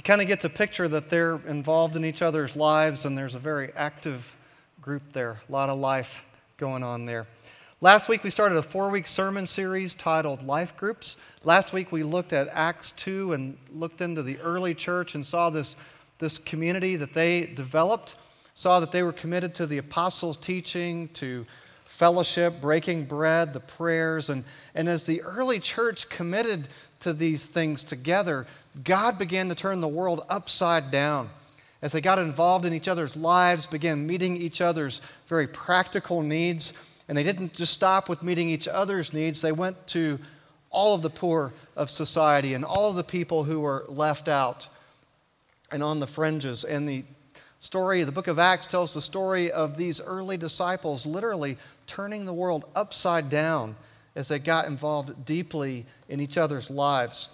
you kind of get to picture that they're involved in each other's lives, and there's a very active group there, a lot of life going on there. Last week, we started a four week sermon series titled Life Groups. Last week, we looked at Acts 2 and looked into the early church and saw this, this community that they developed, saw that they were committed to the apostles' teaching, to fellowship, breaking bread, the prayers. And, and as the early church committed to these things together, God began to turn the world upside down. As they got involved in each other's lives, began meeting each other's very practical needs, and they didn't just stop with meeting each other's needs, they went to all of the poor of society and all of the people who were left out and on the fringes. And the story, the book of Acts tells the story of these early disciples literally turning the world upside down as they got involved deeply in each other's lives.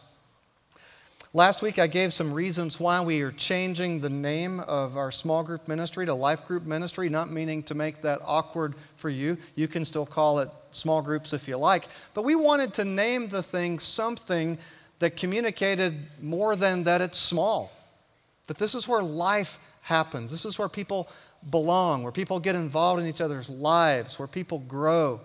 Last week, I gave some reasons why we are changing the name of our small group ministry to life group ministry, not meaning to make that awkward for you. You can still call it small groups if you like. But we wanted to name the thing something that communicated more than that it's small. That this is where life happens, this is where people belong, where people get involved in each other's lives, where people grow.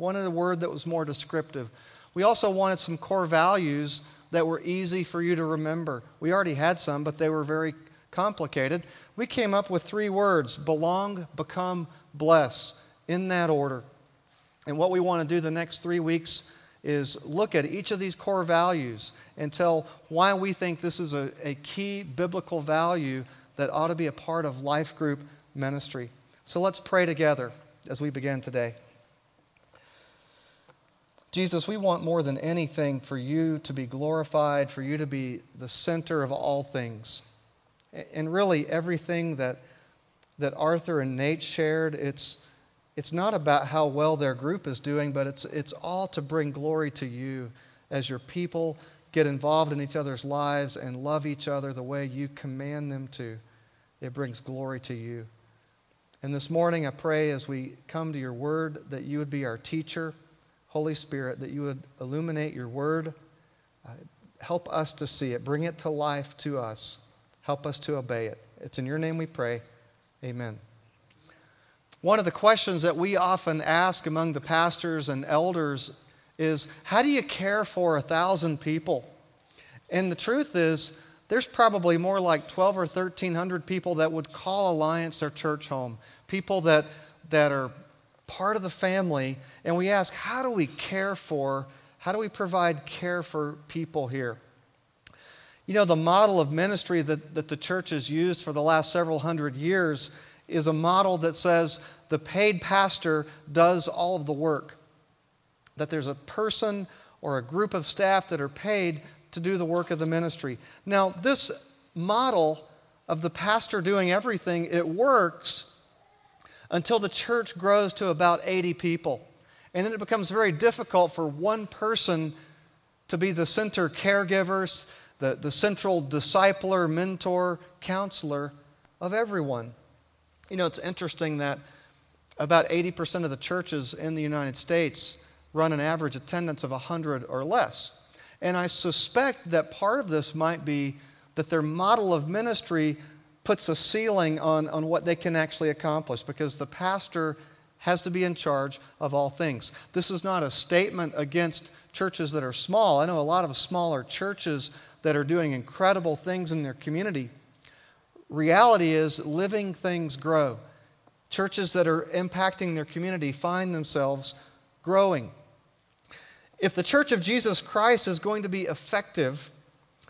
Wanted a word that was more descriptive. We also wanted some core values that were easy for you to remember. We already had some, but they were very complicated. We came up with three words belong, become, bless, in that order. And what we want to do the next three weeks is look at each of these core values and tell why we think this is a, a key biblical value that ought to be a part of life group ministry. So let's pray together as we begin today. Jesus, we want more than anything for you to be glorified, for you to be the center of all things. And really, everything that, that Arthur and Nate shared, it's, it's not about how well their group is doing, but it's, it's all to bring glory to you as your people get involved in each other's lives and love each other the way you command them to. It brings glory to you. And this morning, I pray as we come to your word that you would be our teacher Holy Spirit, that you would illuminate your word. Uh, help us to see it. Bring it to life to us. Help us to obey it. It's in your name we pray. Amen. One of the questions that we often ask among the pastors and elders is how do you care for a thousand people? And the truth is, there's probably more like 12 or 1300 people that would call Alliance their church home. People that, that are part of the family, and we ask, how do we care for, how do we provide care for people here? You know, the model of ministry that, that the church has used for the last several hundred years is a model that says the paid pastor does all of the work. That there's a person or a group of staff that are paid to do the work of the ministry. Now, this model of the pastor doing everything, it works until the church grows to about 80 people. And then it becomes very difficult for one person to be the center caregiver, the, the central discipler, mentor, counselor of everyone. You know, it's interesting that about 80% of the churches in the United States run an average attendance of 100 or less. And I suspect that part of this might be that their model of ministry puts a ceiling on, on what they can actually accomplish because the pastor has to be in charge of all things. This is not a statement against churches that are small. I know a lot of smaller churches that are doing incredible things in their community. Reality is, living things grow. Churches that are impacting their community find themselves growing. If the church of Jesus Christ is going to be effective,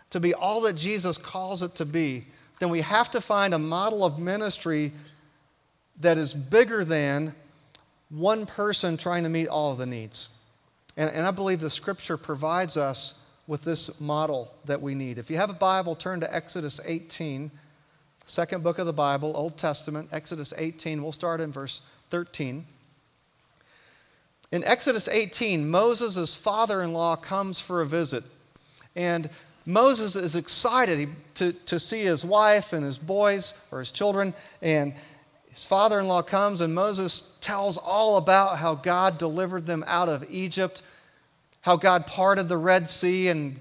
to be all that Jesus calls it to be, then we have to find a model of ministry that is bigger than one person trying to meet all of the needs. And, and I believe the scripture provides us with this model that we need. If you have a Bible, turn to Exodus 18, second book of the Bible, Old Testament, Exodus 18. We'll start in verse 13. In Exodus 18, Moses' father in law comes for a visit. And Moses is excited to, to see his wife and his boys or his children, and his father in law comes, and Moses tells all about how God delivered them out of Egypt, how God parted the Red Sea, and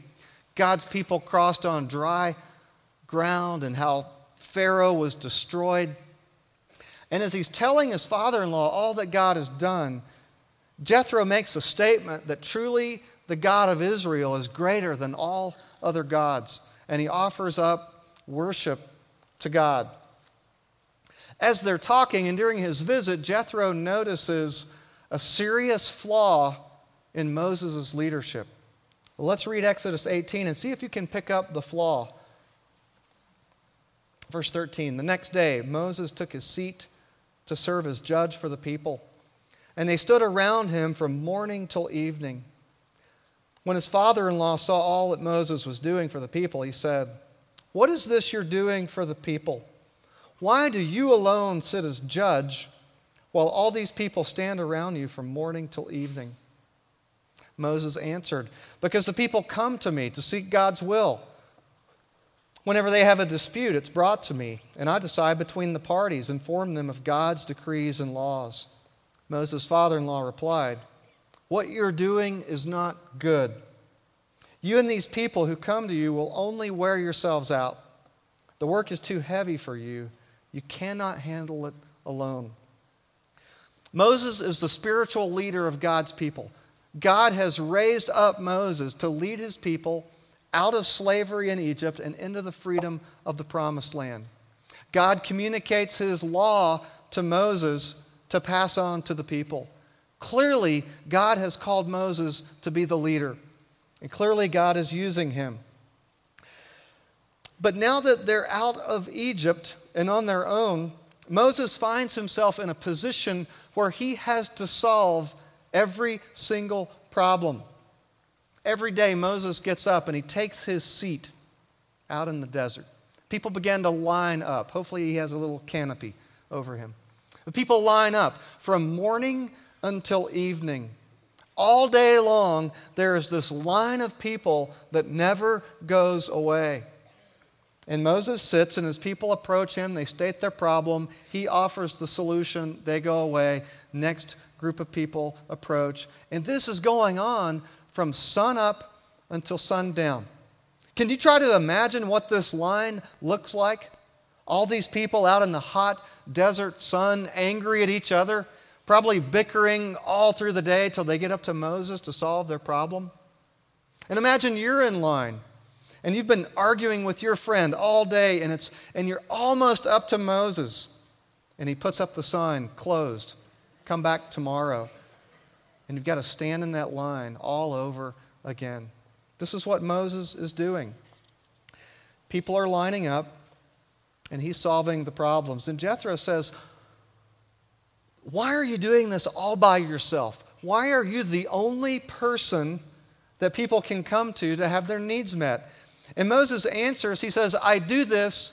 God's people crossed on dry ground and how Pharaoh was destroyed. And as he's telling his father in law all that God has done, Jethro makes a statement that truly the God of Israel is greater than all other gods. And he offers up worship to God. As they're talking and during his visit, Jethro notices a serious flaw in Moses' leadership. Well, let's read Exodus 18 and see if you can pick up the flaw. Verse 13 The next day, Moses took his seat to serve as judge for the people, and they stood around him from morning till evening. When his father in law saw all that Moses was doing for the people, he said, What is this you're doing for the people? Why do you alone sit as judge while all these people stand around you from morning till evening? Moses answered, Because the people come to me to seek God's will. Whenever they have a dispute, it's brought to me, and I decide between the parties, and inform them of God's decrees and laws. Moses' father in law replied, What you're doing is not good. You and these people who come to you will only wear yourselves out. The work is too heavy for you you cannot handle it alone. Moses is the spiritual leader of God's people. God has raised up Moses to lead his people out of slavery in Egypt and into the freedom of the promised land. God communicates his law to Moses to pass on to the people. Clearly, God has called Moses to be the leader, and clearly, God is using him. But now that they're out of Egypt, and on their own, Moses finds himself in a position where he has to solve every single problem. Every day, Moses gets up and he takes his seat out in the desert. People begin to line up. Hopefully, he has a little canopy over him. The people line up from morning until evening. All day long, there is this line of people that never goes away. And Moses sits, and as people approach him, they state their problem. He offers the solution. They go away. Next group of people approach. And this is going on from sun up until sundown. Can you try to imagine what this line looks like? All these people out in the hot desert sun, angry at each other, probably bickering all through the day till they get up to Moses to solve their problem. And imagine you're in line and you've been arguing with your friend all day and, it's, and you're almost up to Moses. And he puts up the sign, closed. Come back tomorrow. And you've got to stand in that line all over again. This is what Moses is doing. People are lining up, and he's solving the problems. And Jethro says, Why are you doing this all by yourself? Why are you the only person that people can come to to have their needs met? And Moses answers, he says, I do this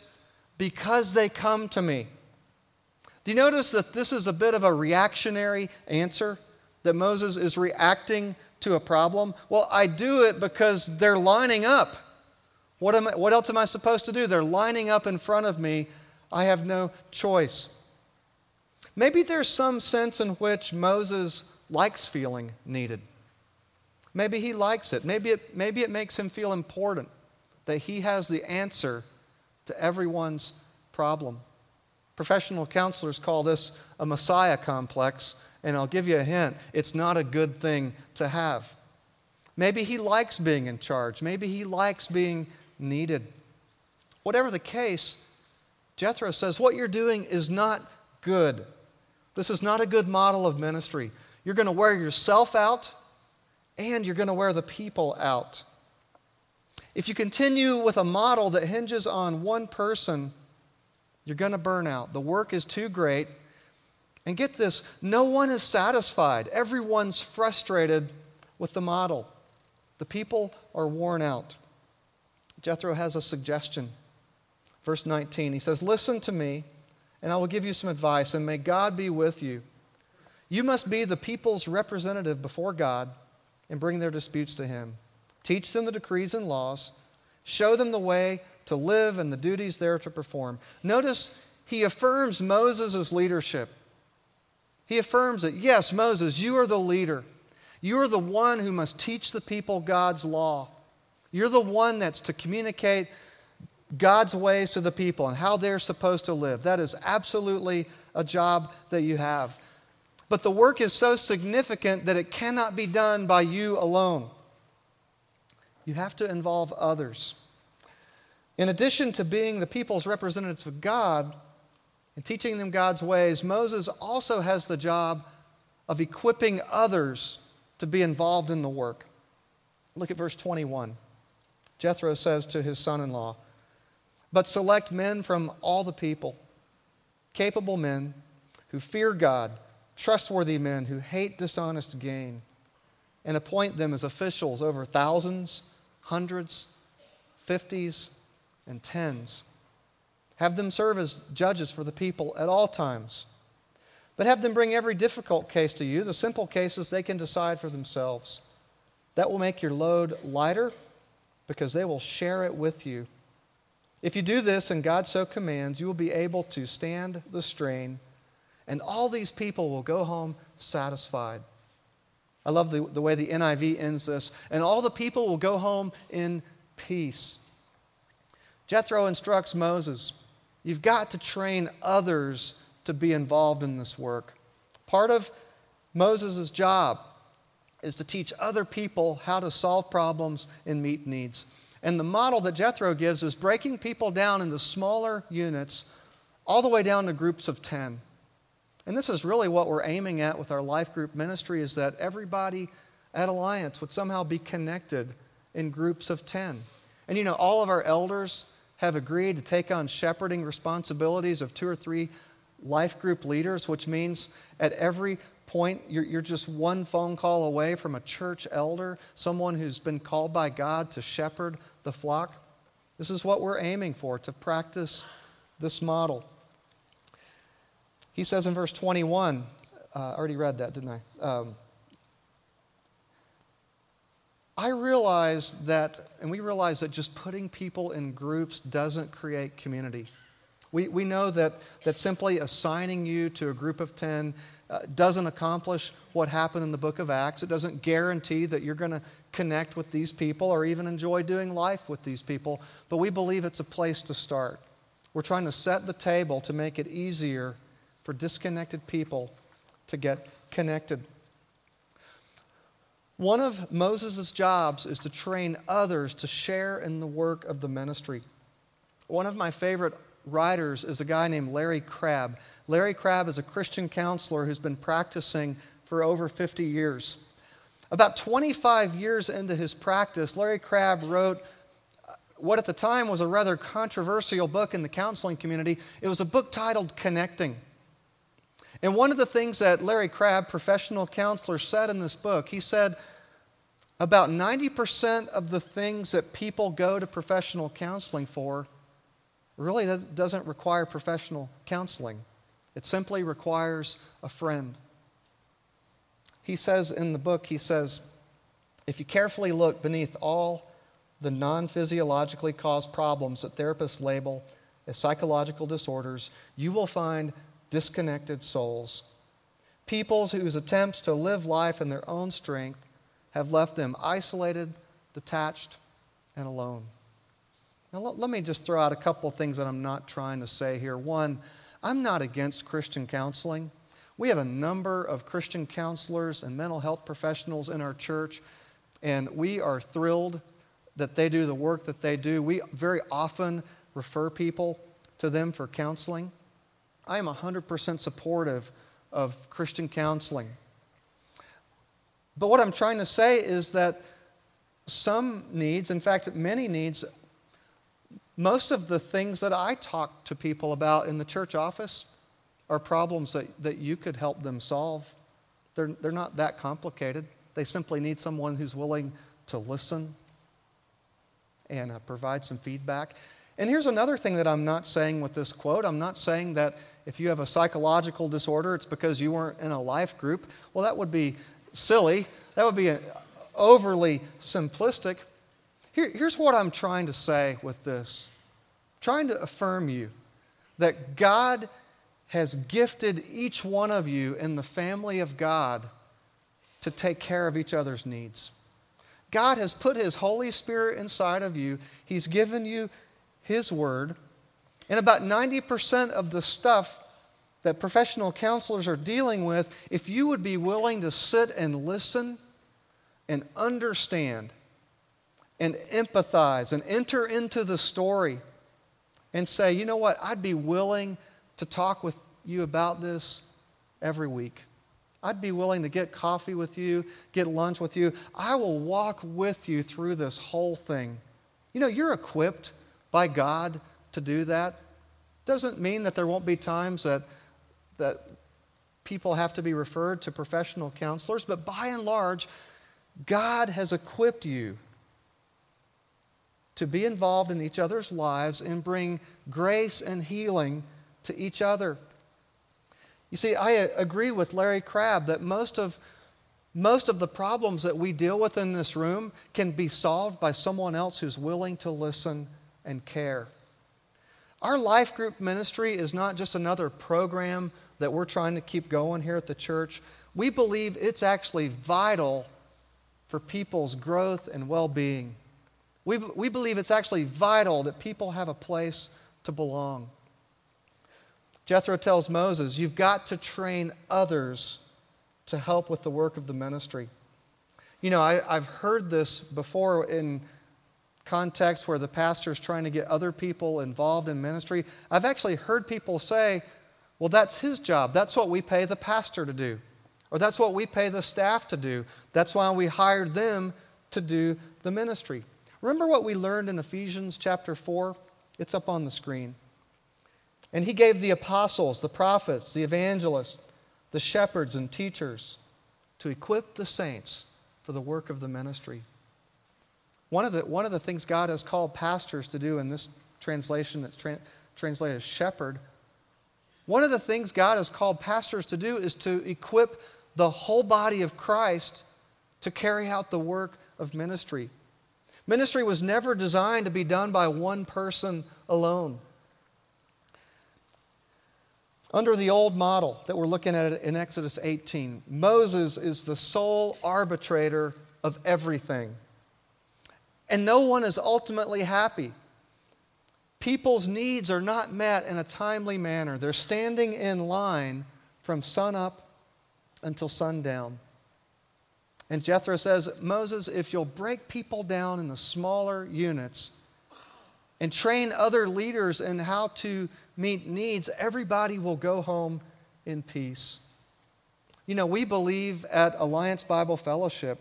because they come to me. Do you notice that this is a bit of a reactionary answer? That Moses is reacting to a problem? Well, I do it because they're lining up. What, am I, what else am I supposed to do? They're lining up in front of me. I have no choice. Maybe there's some sense in which Moses likes feeling needed. Maybe he likes it. Maybe it, maybe it makes him feel important that he has the answer to everyone's problem. Professional counselors call this a Messiah complex, and I'll give you a hint it's not a good thing to have. Maybe he likes being in charge, maybe he likes being needed. Whatever the case, Jethro says, What you're doing is not good. This is not a good model of ministry. You're going to wear yourself out, and you're going to wear the people out. If you continue with a model that hinges on one person, you're going to burn out. The work is too great. And get this no one is satisfied, everyone's frustrated with the model. The people are worn out. Jethro has a suggestion. Verse 19, he says, Listen to me, and I will give you some advice, and may God be with you. You must be the people's representative before God and bring their disputes to Him. Teach them the decrees and laws. Show them the way to live and the duties there to perform. Notice he affirms Moses' leadership. He affirms that, yes, Moses, you are the leader. You are the one who must teach the people God's law. You're the one that's to communicate God's ways to the people and how they're supposed to live. That is absolutely a job that you have. But the work is so significant that it cannot be done by you alone. You have to involve others. In addition to being the people's representatives of God and teaching them God's ways, Moses also has the job of equipping others to be involved in the work. Look at verse 21. Jethro says to his son in law, But select men from all the people, capable men who fear God, trustworthy men who hate dishonest gain, and appoint them as officials over thousands, hundreds, fifties, and tens. Have them serve as judges for the people at all times. But have them bring every difficult case to you. The simple cases they can decide for themselves. That will make your load lighter because they will share it with you. If you do this and God so commands, you will be able to stand the strain, and all these people will go home satisfied. I love the, the way the NIV ends this. And all the people will go home in peace. Jethro instructs Moses you've got to train others to be involved in this work. Part of Moses' job is to teach other people how to solve problems and meet needs. And the model that Jethro gives is breaking people down into smaller units, all the way down to groups of 10. And this is really what we're aiming at with our life group ministry is that everybody at Alliance would somehow be connected in groups of 10. And you know, all of our elders have agreed to take on shepherding responsibilities of two or three life group leaders, which means at every point, you're, you're just one phone call away from a church elder, someone who's been called by God to shepherd the flock. This is what we're aiming for, to practice this model. He says in verse 21, uh, I already read that, didn't I? Um, I realize that, and we realize that just putting people in groups doesn't create community. We, we know that, that simply assigning you to a group of 10 uh, doesn't accomplish what happened in the book of Acts. It doesn't guarantee that you're going to connect with these people or even enjoy doing life with these people, but we believe it's a place to start. We're trying to set the table to make it easier for disconnected people to get connected. One of Moses' jobs is to train others to share in the work of the ministry. One of my favorite writers is a guy named Larry Crabb. Larry Crabb is a Christian counselor who's been practicing for over 50 years. About 25 years into his practice, Larry Crabb wrote uh, what at the time was a rather controversial book in the counseling community. It was a book titled Connecting. And one of the things that Larry Crabb, professional counselor, said in this book, he said, about 90% of the things that people go to professional counseling for really doesn't require professional counseling. It simply requires a friend. He says in the book, he says, if you carefully look beneath all the non physiologically caused problems that therapists label as psychological disorders, you will find disconnected souls. Peoples whose attempts to live life in their own strength have left them isolated, detached, and alone. Now, let, let me just throw out a couple of things that I'm not trying to say here. One, I'm not against Christian counseling. We have a number of Christian counselors and mental health professionals in our church, and we are thrilled that they do the work that they do. We very often refer people to them for counseling. I am 100% supportive of Christian counseling. But what I'm trying to say is that some needs, in fact, many needs, most of the things that I talk to people about in the church office are problems that, that you could help them solve. They're, they're not that complicated. They simply need someone who's willing to listen and uh, provide some feedback. And here's another thing that I'm not saying with this quote I'm not saying that if you have a psychological disorder, it's because you weren't in a life group. Well, that would be silly. That would be overly simplistic. Here, here's what I'm trying to say with this I'm trying to affirm you that God has gifted each one of you in the family of God to take care of each other's needs. God has put His Holy Spirit inside of you, He's given you His Word. And about 90% of the stuff that professional counselors are dealing with, if you would be willing to sit and listen and understand and empathize and enter into the story and say, you know what, I'd be willing to talk with you about this every week. I'd be willing to get coffee with you, get lunch with you. I will walk with you through this whole thing. You know, you're equipped by God to do that. Doesn't mean that there won't be times that, that people have to be referred to professional counselors, but by and large, God has equipped you to be involved in each other's lives and bring grace and healing to each other. You see, I uh, agree with Larry Crabb that most of, most of the problems that we deal with in this room can be solved by someone else who's willing to listen and care. Our life group ministry is not just another program that we're trying to keep going here at the church. We believe it's actually vital for people's growth and well being. We, we believe it's actually vital that people have a place to belong. Jethro tells Moses, You've got to train others to help with the work of the ministry. You know, I, have heard this before in contexts where the pastor is trying to get other people involved in ministry. I've actually heard people say, Well, that's his job. That's what we pay the pastor to do. Or that's what we pay the staff to do. That's why we hired them to do the ministry. Remember what we learned in Ephesians chapter 4? It's up on the screen. And he gave the apostles, the prophets, the evangelists, the shepherds, and teachers to equip the saints for the work of the ministry. One of the, one of the things God has called pastors to do in this translation that's tra- translated as shepherd, one of the things God has called pastors to do is to equip the whole body of Christ to carry out the work of ministry. Ministry was never designed to be done by one person alone. Under the old model that we're looking at in Exodus 18, Moses is the sole arbitrator of everything. And no one is ultimately happy. People's needs are not met in a timely manner. They're standing in line from sunup until sundown. And Jethro says, Moses, if you'll break people down into smaller units and train other leaders in how to meet needs, everybody will go home in peace. You know, we believe at Alliance Bible Fellowship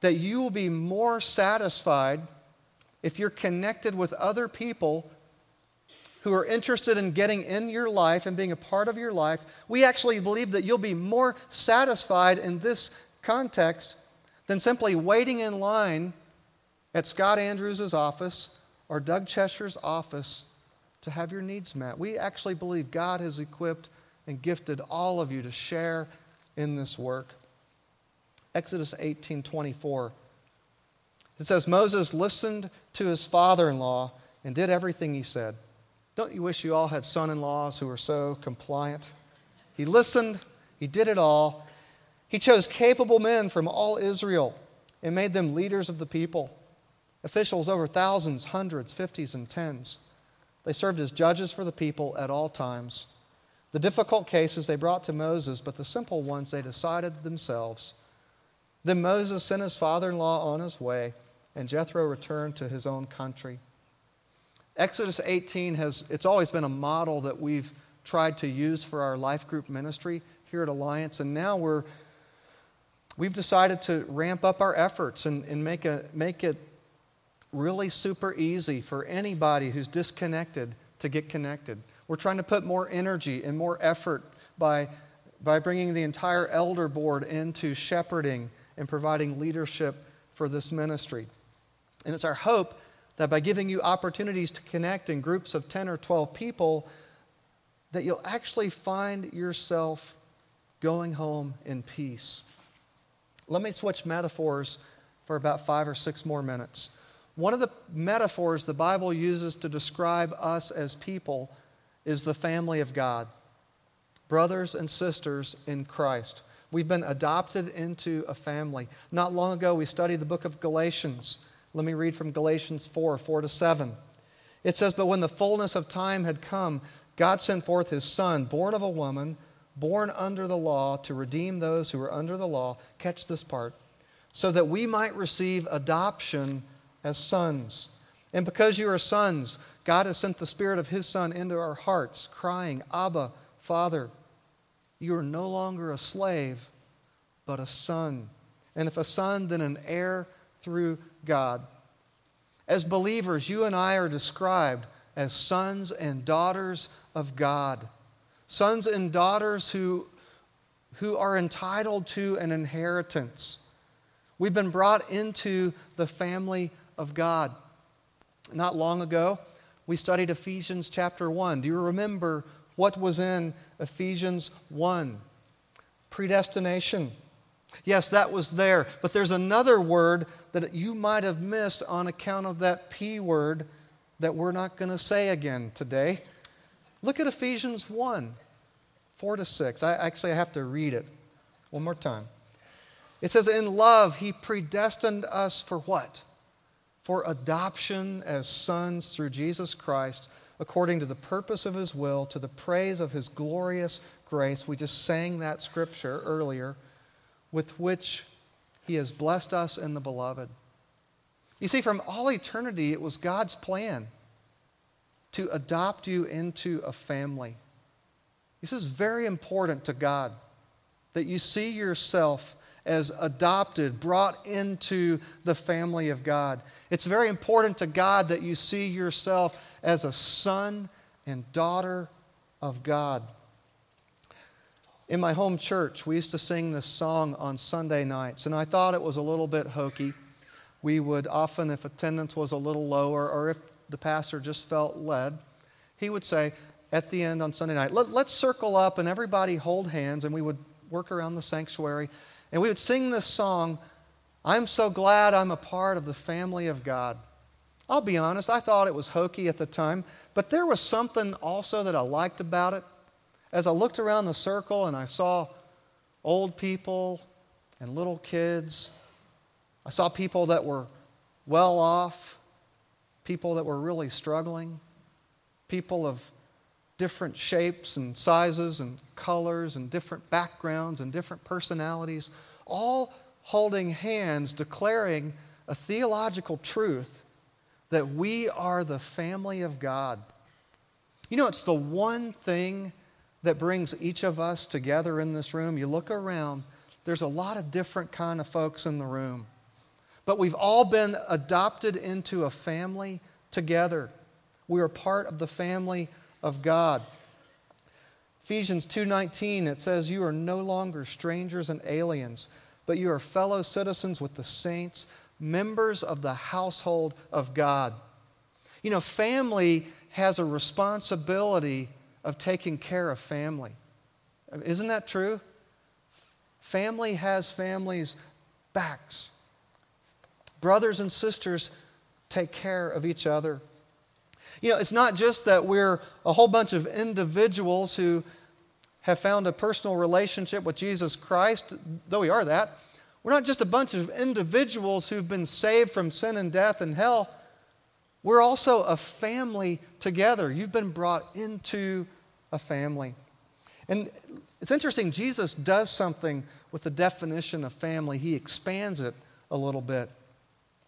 that you will be more satisfied if you're connected with other people who are interested in getting in your life and being a part of your life. We actually believe that you'll be more satisfied in this context than simply waiting in line at Scott Andrews' office or Doug Cheshire's office to have your needs met. We actually believe God has equipped and gifted all of you to share in this work. Exodus 18:24 It says Moses listened to his father-in-law and did everything he said. Don't you wish you all had son-in-laws who were so compliant? He listened, he did it all, he chose capable men from all Israel and made them leaders of the people, officials over thousands, hundreds, fifties, and tens. They served as judges for the people at all times. The difficult cases they brought to Moses, but the simple ones they decided themselves. Then Moses sent his father in law on his way, and Jethro returned to his own country. Exodus 18 has, it's always been a model that we've tried to use for our life group ministry here at Alliance, and now we're we've decided to ramp up our efforts and, and make, a, make it really super easy for anybody who's disconnected to get connected. We're trying to put more energy and more effort by, by bringing the entire elder board into shepherding and providing leadership for this ministry. And it's our hope that by giving you opportunities to connect in groups of 10 or 12 people, that you'll actually find yourself going home in peace. Let me switch metaphors for about five or six more minutes. One of the metaphors the Bible uses to describe us as people is the family of God, brothers and sisters in Christ. We've been adopted into a family. Not long ago, we studied the book of Galatians. Let me read from Galatians 4 4 to 7. It says, But when the fullness of time had come, God sent forth his Son, born of a woman, born under the law, to redeem those who were under the law. Catch this part. So that we might receive adoption as sons. And because you are sons, God has sent the Spirit of his Son into our hearts, crying, Abba, Father. You are no longer a slave, but a son. And if a son, then an heir through God. As believers, you and I are described as sons and daughters of God. Sons and daughters who, who are entitled to an inheritance. We've been brought into the family of God. Not long ago, we studied Ephesians chapter 1. Do you remember what was in Ephesians 1? Predestination. Yes, that was there. But there's another word that you might have missed on account of that P word that we're not going to say again today. Look at Ephesians 1 4 to 6. I actually have to read it one more time. It says, In love, he predestined us for what? For adoption as sons through Jesus Christ, according to the purpose of his will, to the praise of his glorious grace. We just sang that scripture earlier with which He has blessed us in the beloved. You see, from all eternity, it was God's plan to adopt you into a family. This is very important to God that you see yourself as adopted, brought into the family of God. It's very important to God that you see yourself as a son and daughter of God. In my home church, we used to sing this song on Sunday nights, and I thought it was a little bit hokey. We would often, if attendance was a little lower or if the pastor just felt led, he would say at the end on Sunday night, Let, us circle up and everybody hold hands, and we would work around the sanctuary, and we would sing this song, I'm so glad I'm a part of the family of God. I'll be honest, I thought it was hokey at the time, but there was something also that I liked about it as I looked around the circle and I saw old people and little kids, I saw people that were well off, people that were really struggling, people of different shapes and sizes and colors and different backgrounds and different personalities, all holding hands, declaring a theological truth that we are the family of God. You know, it's the one thing that brings each of us together in this room. You look around, there's a lot of different kind of folks in the room. But we've all been adopted into a family together. We are part of the family of God. Ephesians 2:19 it says you are no longer strangers and aliens, but you are fellow citizens with the saints, members of the household of God. You know, family has a responsibility of taking care of family. Isn't that true? Family has families' backs. Brothers and sisters take care of each other. You know, it's not just that we're a whole bunch of individuals who have found a personal relationship with Jesus Christ, though we are that. We're not just a bunch of individuals who've been saved from sin and death and hell. We're also a family together. You've been brought into a family. And it's interesting, Jesus does something with the definition of family, he expands it a little bit.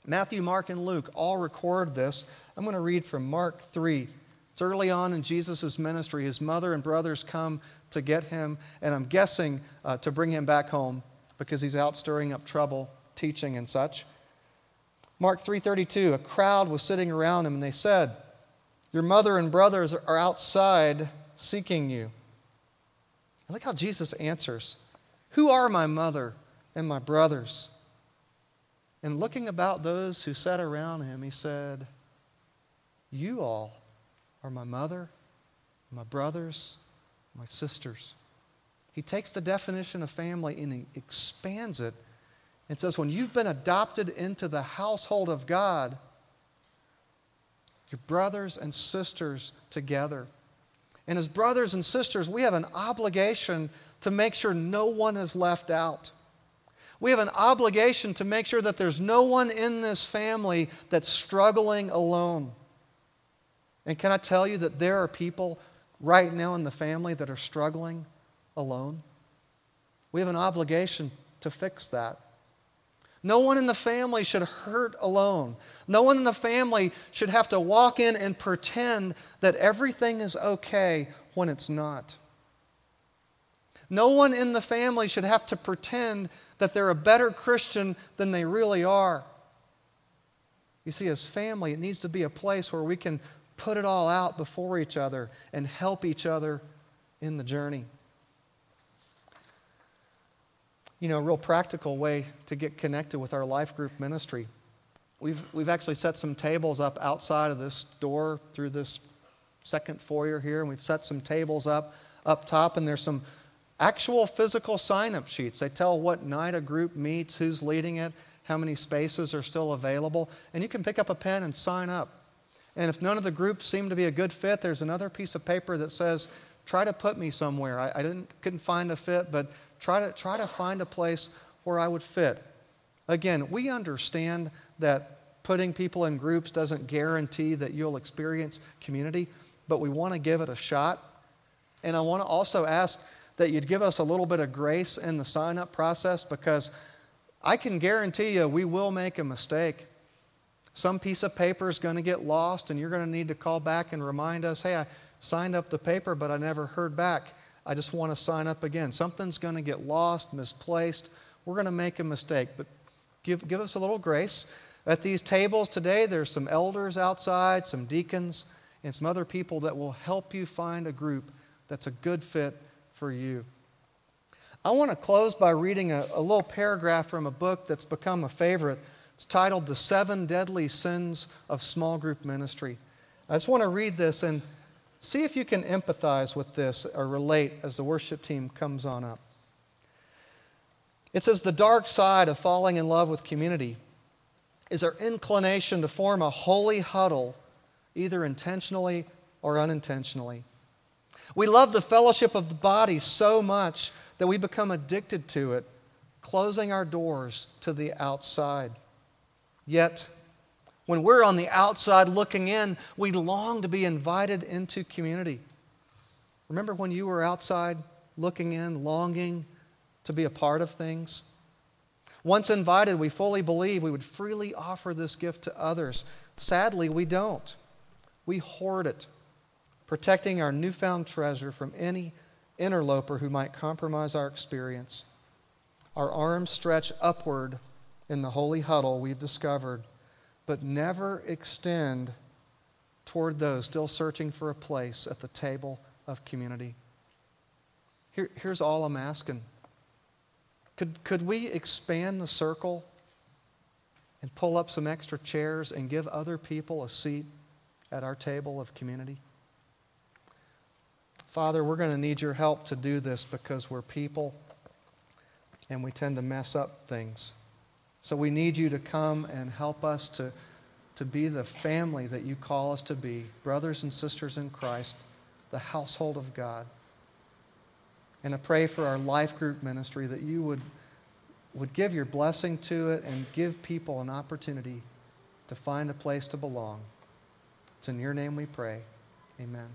Matthew, Mark, and Luke all record this. I'm going to read from Mark 3. It's early on in Jesus' ministry. His mother and brothers come to get him, and I'm guessing uh, to bring him back home because he's out stirring up trouble, teaching and such. Mark 3:32, a crowd was sitting around him, and they said, "Your mother and brothers are outside seeking you. I like how Jesus answers Who are my mother and my brothers? And looking about those who sat around him, he said, You all are my mother, my brothers, my sisters. He takes the definition of family and he expands it and says, When you've been adopted into the household of God, your brothers and sisters together. And as brothers and sisters, we have an obligation to make sure no one is left out. We have an obligation to make sure that there's no one in this family that's struggling alone. And can I tell you that there are people right now in the family that are struggling alone? We have an obligation to fix that. No one in the family should hurt alone. No one in the family should have to walk in and pretend that everything is okay when it's not. No one in the family should have to pretend that they're a better Christian than they really are. You see, as family, it needs to be a place where we can put it all out before each other and help each other in the journey. You know, a real practical way to get connected with our life group ministry. We've, we've actually set some tables up outside of this door through this second foyer here, and we've set some tables up up top, and there's some actual physical sign up sheets. They tell what night a group meets, who's leading it, how many spaces are still available, and you can pick up a pen and sign up. And if none of the groups seem to be a good fit, there's another piece of paper that says, try to put me somewhere. I, I didn't, couldn't find a fit, but try to, try to find a place where I would fit. Again, we understand that putting people in groups doesn't guarantee that you'll experience community, but we want to give it a shot. And I want to also ask that you'd give us a little bit of grace in the sign up process because I can guarantee you we will make a mistake. Some piece of paper is going to get lost, and you're going to need to call back and remind us hey, I signed up the paper, but I never heard back. I just want to sign up again. Something's going to get lost, misplaced. We're going to make a mistake, but give, give us a little grace. At these tables today, there's some elders outside, some deacons, and some other people that will help you find a group that's a good fit for you. I want to close by reading a, a little paragraph from a book that's become a favorite. It's titled The Seven Deadly Sins of Small Group Ministry. I just want to read this and see if you can empathize with this or relate as the worship team comes on up. It says, The dark side of falling in love with community is our inclination to form a holy huddle, either intentionally or unintentionally. We love the fellowship of the body so much that we become addicted to it, closing our doors to the outside. Yet, when we're on the outside looking in, we long to be invited into community. Remember when you were outside looking in, longing to be a part of things? Once invited, we fully believe we would freely offer this gift to others. Sadly, we don't. We hoard it protecting our newfound treasure from any interloper who might compromise our experience. Our arms stretch upward in the holy huddle we've discovered, but never extend toward those still searching for a place at the table of community. Here, here's all I'm asking. Could, could we expand the circle and pull up some extra chairs and give other people a seat at our table of community? Father, we're going to need your help to do this because we're people and we tend to mess up things. So we need you to come and help us to, to be the family that you call us to be, brothers and sisters in Christ, the household of God. And I pray for our life group ministry that you would, would give your blessing to it and give people an opportunity to find a place to belong. It's in your name we pray. Amen.